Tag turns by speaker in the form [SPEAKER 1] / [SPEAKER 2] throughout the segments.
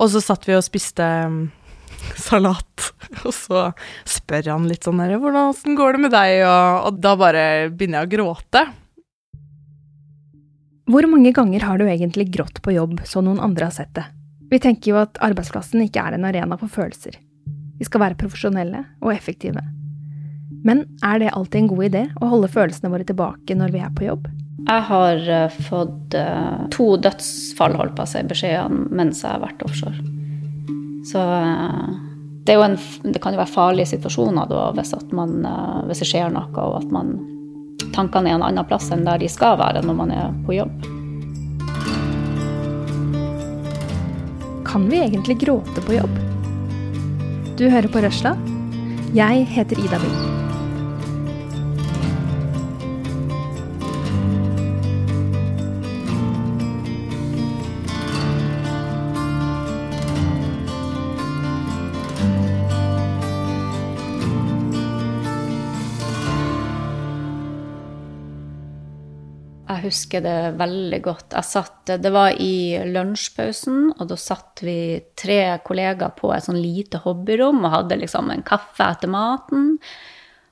[SPEAKER 1] Og så satt vi og spiste um, salat, og så spør han litt sånn der 'Hvordan går det med deg?' Og, og da bare begynner jeg å gråte.
[SPEAKER 2] Hvor mange ganger har du egentlig grått på jobb så noen andre har sett det? Vi tenker jo at arbeidsplassen ikke er en arena for følelser. Vi skal være profesjonelle og effektive. Men er det alltid en god idé å holde følelsene våre tilbake når vi er på jobb?
[SPEAKER 3] Jeg har uh, fått uh, to dødsfall, holdt på å si, beskjeder mens jeg har vært offshore. Så uh, det, en, det, kan jo være farlige situasjoner da, hvis, man, hvis det skjer noe, og at man tankene er en annen plass enn der de skal være når man er på jobb.
[SPEAKER 2] Kan vi egentlig gråte på jobb? Du hører på Røsla. Jeg heter Ida Bill.
[SPEAKER 3] Husker det veldig godt. Jeg satt, det var i lunsjpausen, og da satt vi tre kollegaer på et sånn lite hobbyrom og hadde liksom en kaffe etter maten.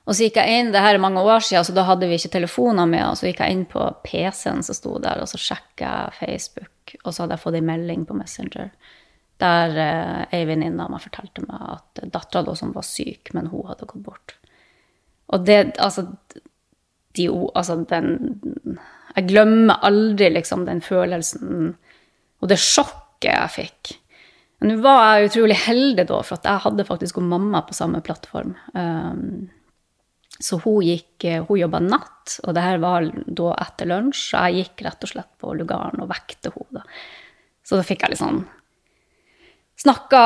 [SPEAKER 3] Og så gikk jeg inn, det her er mange år siden, så da hadde vi ikke telefoner med oss. Så gikk jeg inn på PC-en som sto der, og så sjekka jeg Facebook. Og så hadde jeg fått en melding på Messenger der eh, ei venninne av meg fortalte meg at dattera som var syk, men hun hadde gått bort. Og det, altså, de, altså den jeg glemmer aldri liksom den følelsen og det sjokket jeg fikk. Men nå var jeg utrolig heldig da, for at jeg hadde faktisk hun mamma på samme plattform. Um, så hun gikk, hun jobba natt, og det her var da etter lunsj. Og jeg gikk rett og slett på lugaren og vekte henne. Så da fikk jeg liksom snakka,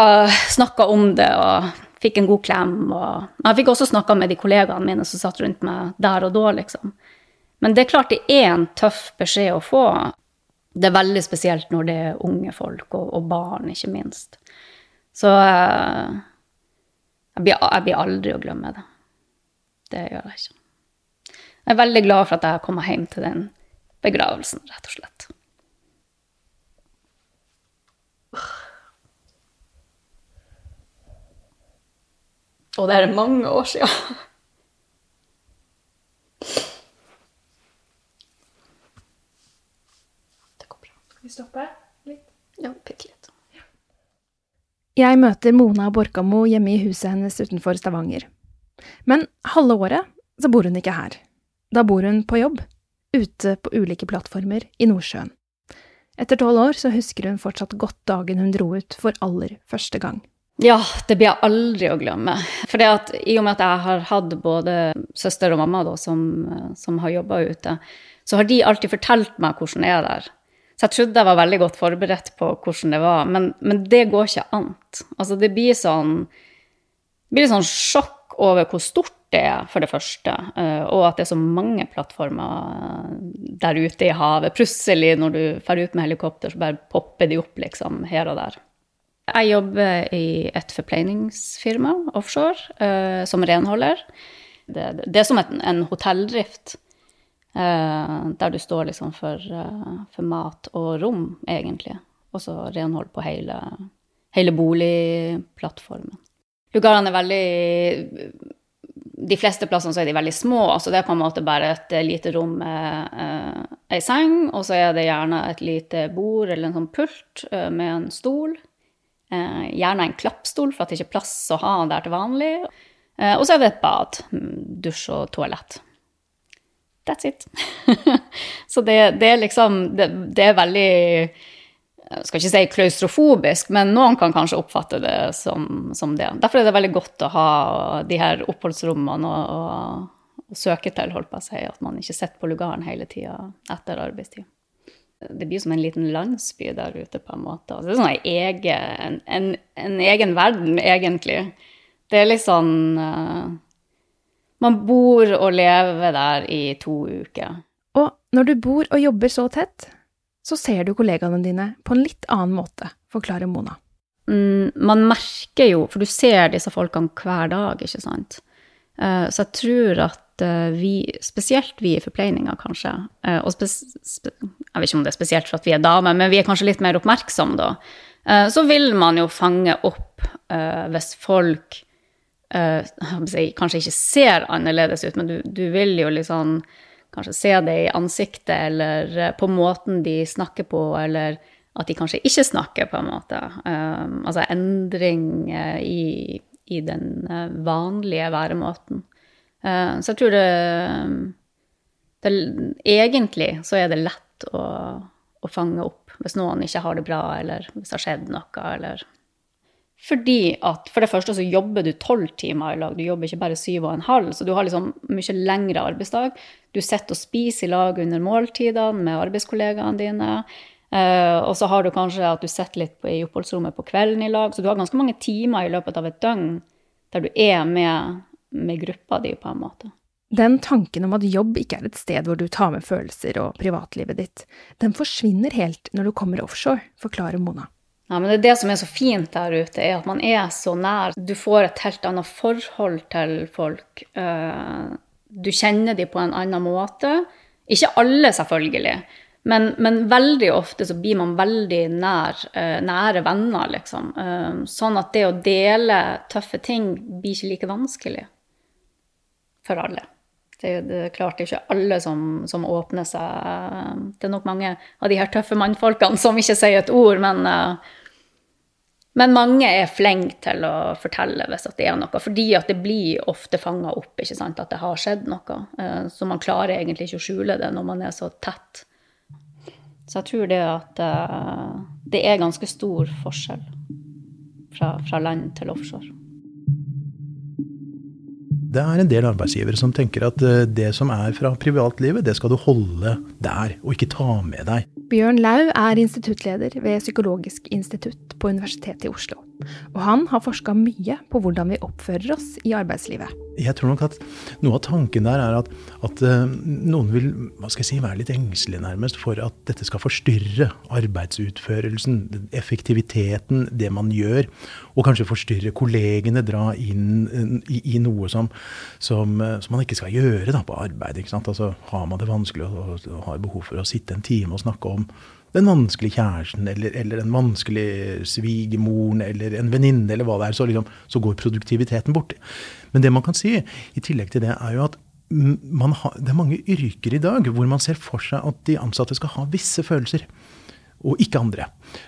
[SPEAKER 3] snakka om det og fikk en god klem. Og jeg fikk også snakka med de kollegaene mine som satt rundt meg der og da, liksom. Men det er klart det er en tøff beskjed å få. Det er veldig spesielt når det er unge folk, og, og barn, ikke minst. Så uh, jeg, blir, jeg, blir, aldri å glemme det. Det gjør jeg ikke. Jeg er veldig glad for at jeg har kommet hjem til den begravelsen, rett og slett. Og det er mange år sia.
[SPEAKER 1] vi stoppe litt?
[SPEAKER 3] Ja, bitte litt.
[SPEAKER 2] Jeg møter Mona Borkamo hjemme i huset hennes utenfor Stavanger. Men halve året så bor hun ikke her. Da bor hun på jobb, ute på ulike plattformer i Nordsjøen. Etter tolv år så husker hun fortsatt godt dagen hun dro ut for aller første gang.
[SPEAKER 3] Ja, det blir jeg aldri å glemme. For i og med at jeg har hatt både søster og mamma da, som, som har jobba ute, så har de alltid fortalt meg hvordan det er der. Så jeg trodde jeg var veldig godt forberedt på hvordan det var, men, men det går ikke an. Altså, det blir sånn det blir sånn sjokk over hvor stort det er, for det første, eh, og at det er så mange plattformer der ute i havet. Plutselig, når du drar ut med helikopter, så bare popper de opp liksom her og der. Jeg jobber i et forpleiningsfirma offshore uh, som renholder. Det, det, er som en hotelldrift. Eh, der du står liksom for, eh, for, mat og rom, egentlig. Og så renhold på hele, hele boligplattformen. Lugarene er veldig De fleste plassene så er de veldig små. altså Det er på en måte bare et lite rom med eh, ei seng, og så er det gjerne et lite bord eller en sånn pult uh, med en stol. Eh, gjerne en klappstol, for at det ikke er plass å ha der til vanlig. Eh, og så er det et bad, mm, dusj og toalett. That's it. så det, det, er liksom det, det, er veldig Jeg skal ikke si klaustrofobisk, men noen kan kanskje oppfatte det som, som det. Derfor er det veldig godt å ha de her oppholdsrommene å søke til, holdt på å si. At man ikke sitter på lugaren hele tida etter arbeidstid. Det blir som en liten landsby der ute, på en måte. Altså, det er sånn en egen, en, en egen verden, egentlig. Det er litt sånn uh, man bor og lever der i to uker.
[SPEAKER 2] Og når du bor og jobber så tett, så ser du kollegaene dine på en litt annen måte, forklarer Mona.
[SPEAKER 3] Mm, man merker jo, for du ser disse folkene hver dag, ikke sant. Uh, så jeg tror at uh, vi, spesielt vi i forpleininga kanskje, uh, og jeg vet ikke om det er spesielt for at vi er damer, men vi er kanskje litt mer oppmerksomme da. Eh, så vil man jo fange opp eh, hvis folk eh, kanskje ikke ser annerledes ut, men du, du, vil jo liksom kanskje se det i ansiktet eller eh, på måten de snakker på, eller at de kanskje ikke snakker, på en måte. Um, altså endring uh, i, i, den uh, vanlige væremåten. Uh, så jeg tror det, det, Egentlig så er det lett å, å, fange opp hvis noen ikke har det bra, eller hvis det har skjedd noe, eller fordi at for det første så jobber du tolv timer i lag, du jobber ikke bare syv og en halv, så du har liksom mye lengre arbeidsdag. Du sitter og spiser i lag under måltidene med arbeidskollegaene dine. Uh, og så har du kanskje at du sitter litt på, i oppholdsrommet på kvelden i lag. Så du har ganske mange timer i løpet av et døgn der du er med, med gruppa di, på en måte.
[SPEAKER 2] Den tanken om at jobb ikke er et sted hvor du tar med følelser og privatlivet ditt, den forsvinner helt når du kommer offshore, forklarer Mona.
[SPEAKER 3] Ja, men det, er det som er så fint der ute, er at man er så nær. Du får et helt annet forhold til folk. Uh, du kjenner dem på en annen måte. Ikke alle, selvfølgelig. Men, men, veldig ofte så blir man veldig nær, uh, nære venner, liksom. Uh, sånn at det å dele tøffe ting blir ikke like vanskelig for alle. Det, det er klart det er ikke alle som, som, åpner seg. Det er nok mange av de her tøffe mannfolkene som ikke sier et ord, men, uh, men mange er flinke til å fortelle hvis det er noe. Fordi at det blir ofte fanga opp ikke sant, at det har skjedd noe. Så man klarer egentlig ikke å skjule det når man er så tett. Så jeg tror det at uh, det er ganske stor forskjell fra, fra land til offshore.
[SPEAKER 4] Det er en del arbeidsgivere som tenker at eh, det som er fra privatlivet, det skal du holde der, og ikke ta med deg.
[SPEAKER 2] Bjørn Lau er instituttleder ved Psykologisk institutt på Universitetet i Oslo. Og han har forska mye på hvordan vi oppfører oss i arbeidslivet.
[SPEAKER 4] Jeg tror nok at noe av tanken der er at, at uh, noen vil si, være litt engstelige nærmest for at dette skal forstyrre arbeidsutførelsen, effektiviteten, det man gjør. Og kanskje forstyrre kollegene, dra inn uh, i, i, noe som, som, uh, som, man ikke skal gjøre da, på arbeid. Altså, har man det vanskelig og, og har behov for å sitte en time og snakke om den vanskelige kjæresten eller, eller den vanskelige svigermoren eller en venninne eller hva det er, så, liksom, så, går produktiviteten bort. Men det man kan si i tillegg til det, er jo at har, det er mange yrker i dag hvor man ser for seg at de ansatte skal ha visse følelser og ikke andre.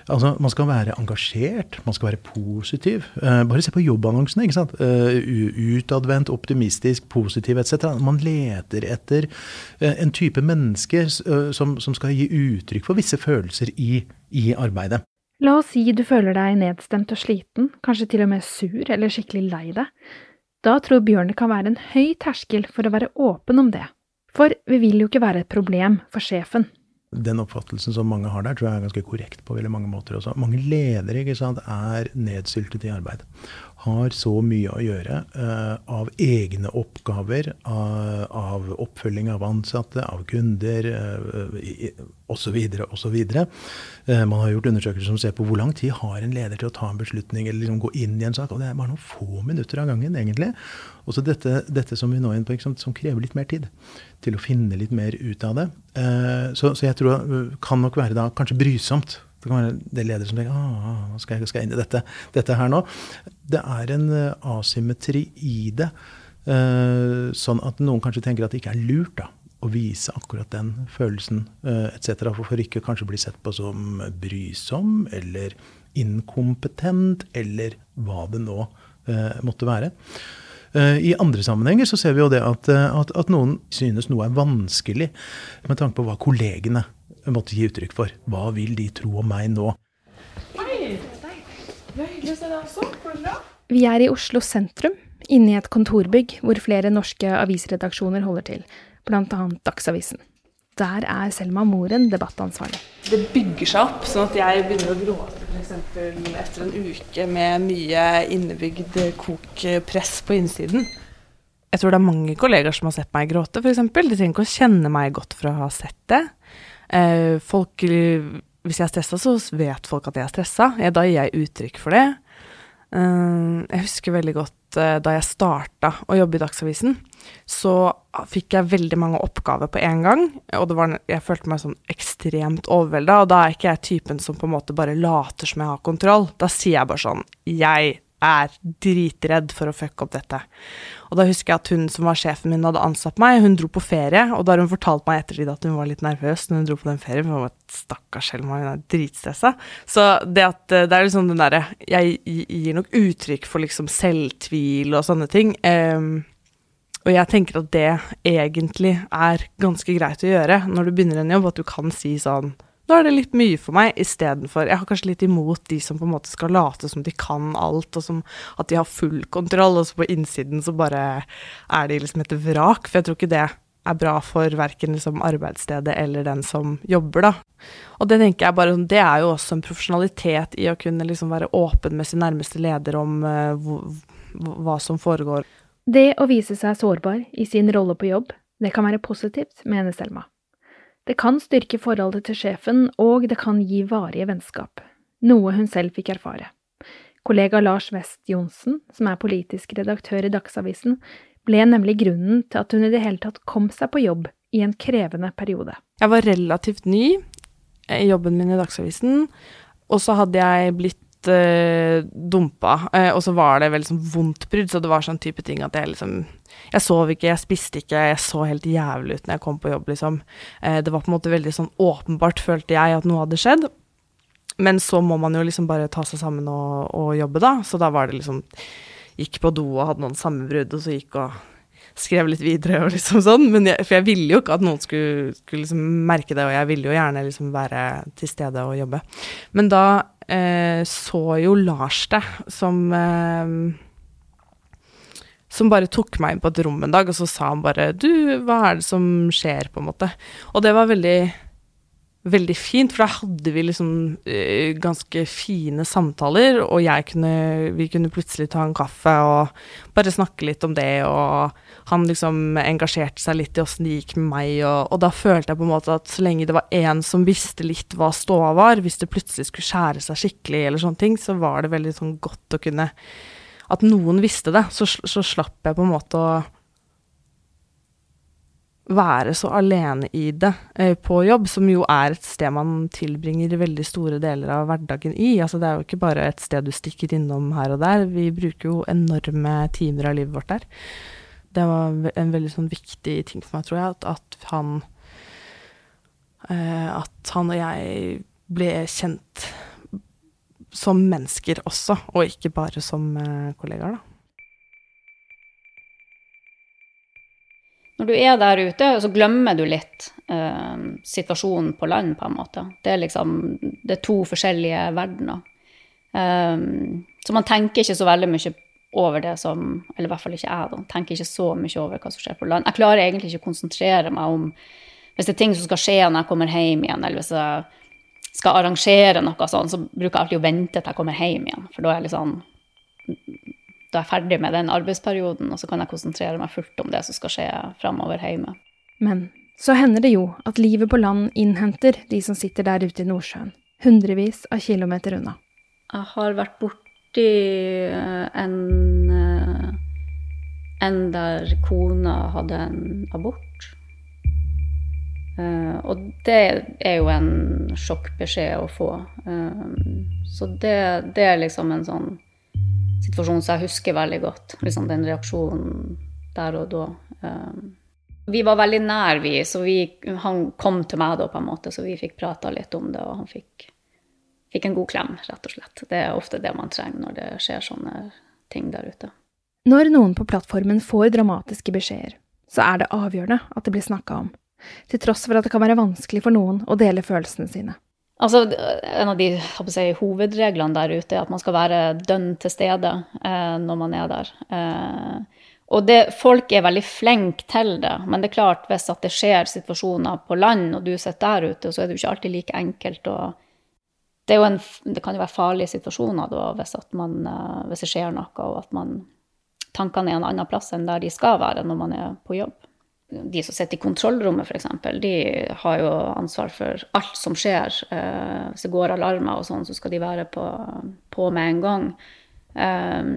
[SPEAKER 4] Altså, Man skal være engasjert, man skal være positiv. Uh, bare se på jobbannonsene. ikke sant? Uh, utadvendt, optimistisk, positiv etc. Man leter etter uh, en type menneske som, som, skal gi uttrykk for visse følelser i, i arbeidet.
[SPEAKER 2] La oss si du føler deg nedstemt og sliten, kanskje til og med sur eller skikkelig lei deg. Da tror Bjørn det kan være en høy terskel for å være åpen om det. For vi vil jo ikke være et problem for sjefen
[SPEAKER 4] den oppfattelsen som mange har der, tror jeg er ganske korrekt på veldig mange måter også. Mange ledere sant, er nedsyltet i arbeid. Har så mye å gjøre uh, av egne oppgaver, av, av oppfølging av ansatte, av kunder osv. osv. Uh, man har gjort undersøkelser som ser på hvor lang tid har en leder til å ta en beslutning eller liksom gå inn i en sak. og Det er bare noen få minutter av gangen, egentlig. Og så dette, dette som vi nå er inne på, som krever litt mer tid til å finne litt mer ut av det. Eh, så, så, jeg tror det kan nok være da kanskje brysomt. Det kan være det ledere som tenker ah, skal jeg, skal jeg inn i dette, dette, her nå. Det er en eh, asymmetri i det. Eh, sånn at noen kanskje tenker at det ikke er lurt da, å vise akkurat den følelsen etc. For ikke kanskje bli sett på som brysom eller inkompetent eller hva det nå måtte være. Eh, I andre sammenhenger så ser vi jo det at, eh, at, at, noen synes noe er vanskelig med tanke på hva kollegene måtte gi uttrykk for. Hva vil de tro om meg nå? Hei!
[SPEAKER 2] Det er hyggelig å se deg også. Går det bra? Vi er i Oslo sentrum, inne i et kontorbygg hvor flere norske avisredaksjoner holder til, bl.a. Dagsavisen. Der er Selma Moren debattansvarlig.
[SPEAKER 1] Det bygger seg opp, sånn at jeg begynner å gråte f.eks. etter en uke med mye innebygd kokpress på innsiden. Jeg tror det er mange kollegaer som har sett meg gråte, f.eks. De trenger ikke å kjenne meg godt for å ha sett det. Eh, folk, hvis jeg er stressa, så vet folk at jeg er stressa. Da gir jeg uttrykk for det. Eh, jeg husker veldig godt eh, da jeg starta å jobbe i Dagsavisen så fikk jeg veldig mange oppgaver på en gang. Og var, jeg følte meg sånn ekstremt overvelda. Og da er ikke jeg typen som på en måte bare later som jeg har kontroll. Da sier jeg bare sånn Jeg er dritredd for å fucke opp dette. Og da husker jeg at hun som var sjefen min, hadde ansatt meg. Hun dro på ferie, og da har hun fortalt meg ettertid at hun var litt nervøs når hun dro på den ferien. For hun var stakkars Helma, hun er dritstressa. Så det at eh, det er liksom den derre Jeg gir nok uttrykk for liksom selvtvil og sånne ting. Um, og jeg tenker at det egentlig er ganske greit å gjøre når du begynner en jobb, at du kan si sånn da er det litt mye for meg, istedenfor Jeg har kanskje litt imot de som på en måte skal late som de kan alt, og som at de har full kontroll, og så på innsiden så bare er de liksom et vrak. For jeg tror ikke det er bra for verken liksom arbeidsstedet eller den som jobber, da. Og det tenker jeg bare Det er jo også en profesjonalitet i å kunne liksom være åpen med sin nærmeste leder om uh, hva som foregår.
[SPEAKER 2] Det å vise seg sårbar i sin rolle på jobb, det kan være positivt, mener Selma. Det kan styrke forholdet til sjefen, og det kan gi varige vennskap, noe hun selv fikk erfare. Kollega Lars West Johnsen, som er politisk redaktør i Dagsavisen, ble nemlig grunnen til at hun i det hele tatt kom seg på jobb i en krevende periode.
[SPEAKER 1] Jeg var relativt ny i jobben min i Dagsavisen, og så hadde jeg blitt uh, dumpa. Uh, og så var det veldig sånn vondt brudd, så det var sånn type ting at jeg liksom Jeg sov ikke, jeg spiste ikke, jeg så helt jævlig ut når jeg kom på jobb, liksom. Uh, det var på en måte veldig sånn åpenbart, følte jeg, at noe hadde skjedd. Men så må man jo liksom bare ta seg sammen og, og jobbe, da. Så da var det liksom Gikk på do og hadde noen sammenbrudd, og så gikk og skrev litt videre og liksom sånn. Jeg, for jeg ville jo ikke at noen skulle, skulle liksom merke det, og jeg ville jo gjerne liksom være til stede og jobbe. Men da eh, så jo Lars det som eh, som bare tok meg inn på et rom en dag, og så sa han bare 'Du, hva er det som skjer?' på en måte. Og det var veldig veldig fint, for da hadde vi liksom uh, ganske fine samtaler, og jeg kunne Vi kunne plutselig ta en kaffe og bare snakke litt om det, og han liksom engasjerte seg litt i åssen det gikk med meg, og, og, da følte jeg på en måte at så lenge det var én som visste litt hva ståa var, hvis det plutselig skulle skjære seg skikkelig eller sånne ting, så var det veldig sånn godt å kunne At noen visste det, så, så slapp jeg på en måte å være så alene i det eh, på jobb, som jo er et sted man tilbringer veldig store deler av hverdagen i. Altså det er jo ikke bare et sted du stikker innom her og der. Vi bruker jo enorme timer av livet vårt der. Det var en veldig sånn viktig ting for meg, tror jeg, at, at han eh, At han og jeg ble kjent som mennesker også, og ikke bare som eh, kollegaer, da.
[SPEAKER 3] Når du er der ute, så glemmer du litt eh, situasjonen på land, på en måte. Det er liksom det er to forskjellige verdener. Um, så man tenker ikke så veldig mye over det som Eller i hvert fall ikke jeg, da. Tenker ikke så mye over hva som skjer på land. Jeg klarer egentlig ikke å konsentrere meg om Hvis det er ting som skal skje når jeg kommer hjem igjen, eller hvis jeg skal arrangere noe sånt, så bruker jeg alltid å vente til jeg kommer hjem igjen. For da er jeg litt sånn da er jeg ferdig med den arbeidsperioden, og så kan jeg konsentrere meg fullt om det som skal skje framover hjemme.
[SPEAKER 2] Men så hender det jo at livet på land innhenter de som sitter der ute i Nordsjøen, hundrevis av kilometer unna.
[SPEAKER 3] Jeg har vært borti eh, en, eh, en der kona hadde en abort. Uh, og det er jo en sjokkbeskjed å få. Uh, så det, det, er liksom en sånn situasjon som jeg husker veldig godt. Liksom den reaksjonen der og da. Um, vi var veldig nær, vi, så vi, han kom til meg da, på en måte, så vi fikk prata litt om det, og han fikk, fikk, en god klem, rett og slett. Det er ofte det man trenger når det skjer sånne ting der ute.
[SPEAKER 2] Når noen på plattformen får dramatiske beskjeder, så er det avgjørende at det blir snakka om, til tross for at det kan være vanskelig for noen å dele følelsene sine.
[SPEAKER 3] Altså, En av de si, hovedreglene der ute er at man skal være dønn til stede eh, når man er der. Eh, og det, folk er veldig flinke til det, men det er klart hvis det skjer situasjoner på land, og du sitter der ute, så er det jo ikke alltid like enkelt det, en, det, kan jo være farlige situasjoner da, hvis, man, eh, hvis det skjer noe, og at man, tankene er en annen plass enn der de skal være når man er på jobb de som sitter i kontrollrommet, f.eks., de har jo ansvar for alt som skjer. Eh, hvis det går alarmer og sånn, så skal de være på, på med en gang. Eh,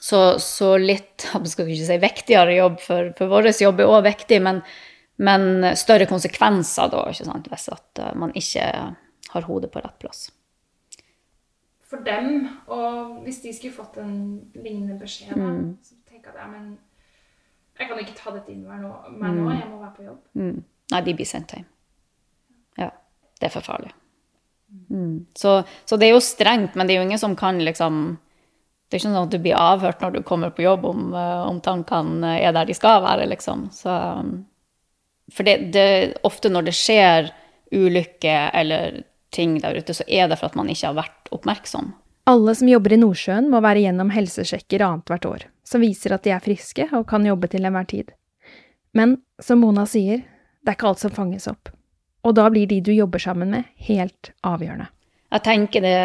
[SPEAKER 3] Så, så litt jeg skal ikke si viktigere jobb, for, for vår jobb er òg viktig, men, men, større konsekvenser da, hvis at uh, man ikke har hodet på rett plass.
[SPEAKER 2] For dem, og hvis de skulle fått en lignende beskjed, da, mm. så tenker jeg at men jeg kan ikke ta dette inn meg nå, meg nå, mm. jeg må være på jobb.
[SPEAKER 3] Mm. Nei, de blir sendt hjem. Ja. Det er for farlig. Mm. Så, så, det er jo strengt, men det er jo ingen som kan liksom Det er ikke sånn at du blir avhørt når du kommer på jobb om, eh, om tankene er der de skal være, liksom. Så, for det, det, ofte når det skjer ulykker eller ting der ute, så er det for at man ikke har vært oppmerksom.
[SPEAKER 2] Alle som jobber i Nordsjøen må være gjennom helsesjekker annethvert år, som viser at de er friske og kan jobbe til enhver tid. Men som Mona sier, det er ikke alt som fanges opp. Og da blir de du jobber sammen med, helt avgjørende.
[SPEAKER 3] Jeg tenker det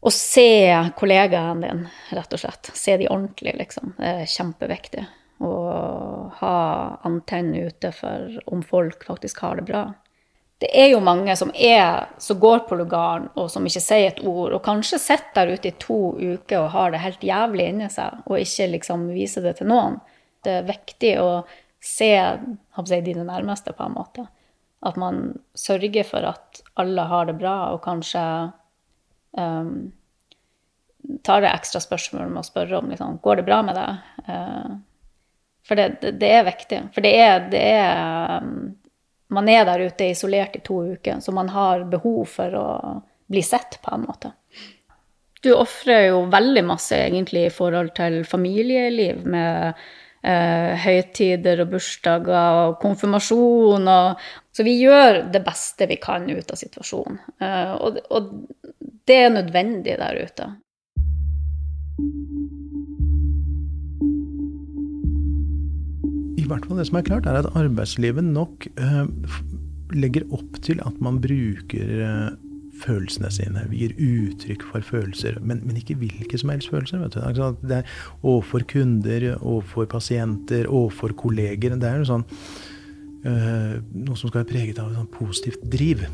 [SPEAKER 3] å se kollegaen din, rett og slett. Se de ordentlig, liksom. Det er kjempeviktig. Å ha antenner ute for om folk faktisk har det bra. Det er jo mange som, er, som går på lugaren og som ikke sier et ord, og kanskje sitter der ute i to uker og har det helt jævlig inni seg, og ikke liksom viser det til noen. Det er viktig å se jeg, dine nærmeste, på en måte. At man sørger for at alle har det bra, og kanskje um, tar det ekstra spørsmål med å spørre om liksom, går det bra med deg. Uh, for det, det, det, er viktig. For det er, det er um, Man er der ute isolert i to uker, så man har behov for å bli sett, på en måte. Du ofrer jo veldig masse egentlig i forhold til familieliv med eh, høytider og bursdager og konfirmasjon. Og, så vi gjør det beste vi kan ut av situasjonen. Eh, og, og, det er nødvendig der ute.
[SPEAKER 4] I hvert fall det som er klart, er at arbeidslivet nok eh, legger opp til at man bruker eh, følelsene sine. Gir uttrykk for følelser, men, men ikke hvilke som helst følelser. vet du. Det er overfor kunder, overfor pasienter, overfor kolleger. Det er jo sånn eh, noe som skal være preget av et sånn positivt driv.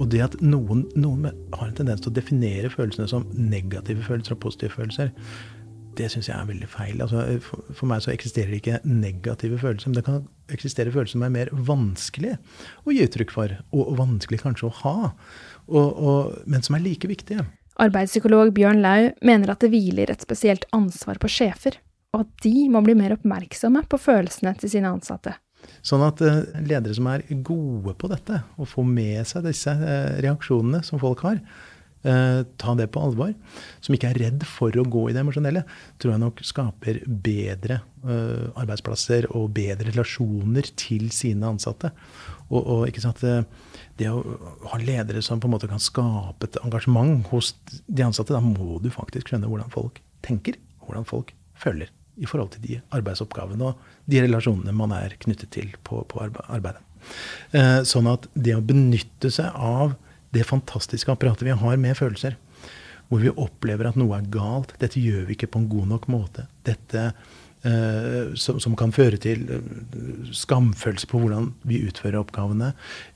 [SPEAKER 4] Og det at noen, noen, har en tendens til å definere følelsene som negative følelser og positive følelser, det syns jeg er veldig feil. Altså, for, meg så eksisterer det ikke negative følelser, men det kan eksistere følelser som er mer vanskelig å gi uttrykk for, og, vanskelig kanskje å ha og, og, men som er like viktige.
[SPEAKER 2] Arbeidspsykolog Bjørn Lau mener at det hviler et spesielt ansvar på sjefer, og at de må bli mer oppmerksomme på følelsene til sine ansatte.
[SPEAKER 4] Sånn at uh, ledere som er gode på dette, og får med seg disse uh, reaksjonene som folk har, uh, ta det på alvor, som ikke er redd for å gå i det emosjonelle, tror jeg nok skaper bedre arbeidsplasser og bedre relasjoner til sine ansatte. Og, og ikke sant, det å ha ledere som på en måte kan skape et engasjement hos de ansatte, da må du faktisk skjønne hvordan folk tenker, hvordan folk føler i forhold til de arbeidsoppgavene og de relasjonene man er knyttet til på, på arbeidet. Eh, sånn at det å benytte seg av det fantastiske apparatet vi har med følelser, hvor vi opplever at noe er galt, dette gjør vi ikke på en god nok måte, dette Eh, som, som, kan føre til eh, skamfølelse på hvordan vi utfører oppgavene,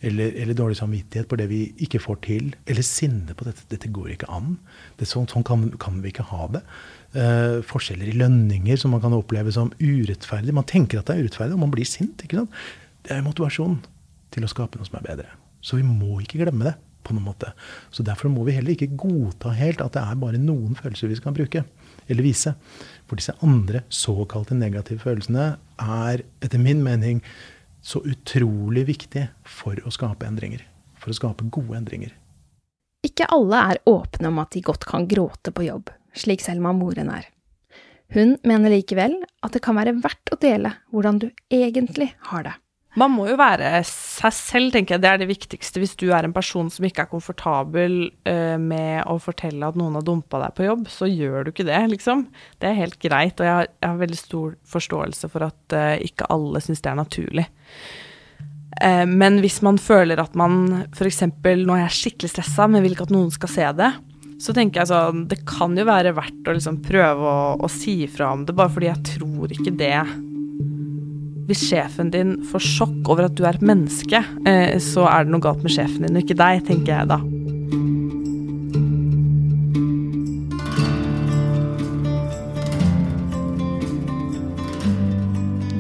[SPEAKER 4] eller, eller, dårlig samvittighet på det vi ikke får til, eller sinne på dette. Dette går ikke an. Det, sånn, sånn kan, kan, vi ikke ha det. Eh, forskjeller i lønninger som man kan oppleve som urettferdig. Man tenker at det er urettferdig, og man blir sint. ikke sant? Det er motivasjon til å skape noe som er bedre. Så vi må ikke glemme det. På noen måte. Så Derfor må vi heller ikke godta helt at det er bare noen følelser vi skal bruke eller vise. For disse andre såkalte negative følelsene er etter min mening så utrolig viktig for å skape endringer. For å skape gode endringer.
[SPEAKER 2] Ikke alle er åpne om at de godt kan gråte på jobb, slik Selma Moren er. Hun mener likevel at det kan være verdt å dele hvordan du egentlig har det.
[SPEAKER 1] Man må jo være seg selv, tenker jeg. Det er det viktigste. Hvis du er en person som ikke er komfortabel uh, med å fortelle at noen har dumpa deg på jobb, så gjør du ikke det, liksom. Det er helt greit. Og jeg har, jeg har veldig stor forståelse for at uh, ikke alle syns det er naturlig. Uh, men hvis man føler at man f.eks. nå er jeg skikkelig stressa, men vil ikke at noen skal se det, så tenker jeg sånn Det kan jo være verdt å liksom prøve å, å si ifra om det, bare fordi jeg tror ikke det hvis sjefen din får sjokk over at du er et menneske, eh, så er det noe galt med sjefen din og ikke deg, tenker jeg da.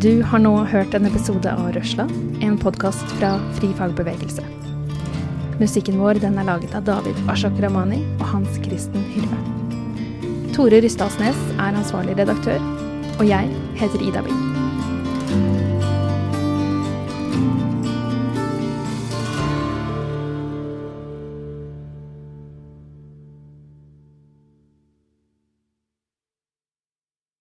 [SPEAKER 2] Du har nå hørt en episode av Røsla, en podkast fra Fri fagbevegelse. Musikken vår den er laget av David Ashok Ramani og Hans Kristen Hylve. Tore Rysdalsnes er ansvarlig redaktør, og jeg heter Ida Bing.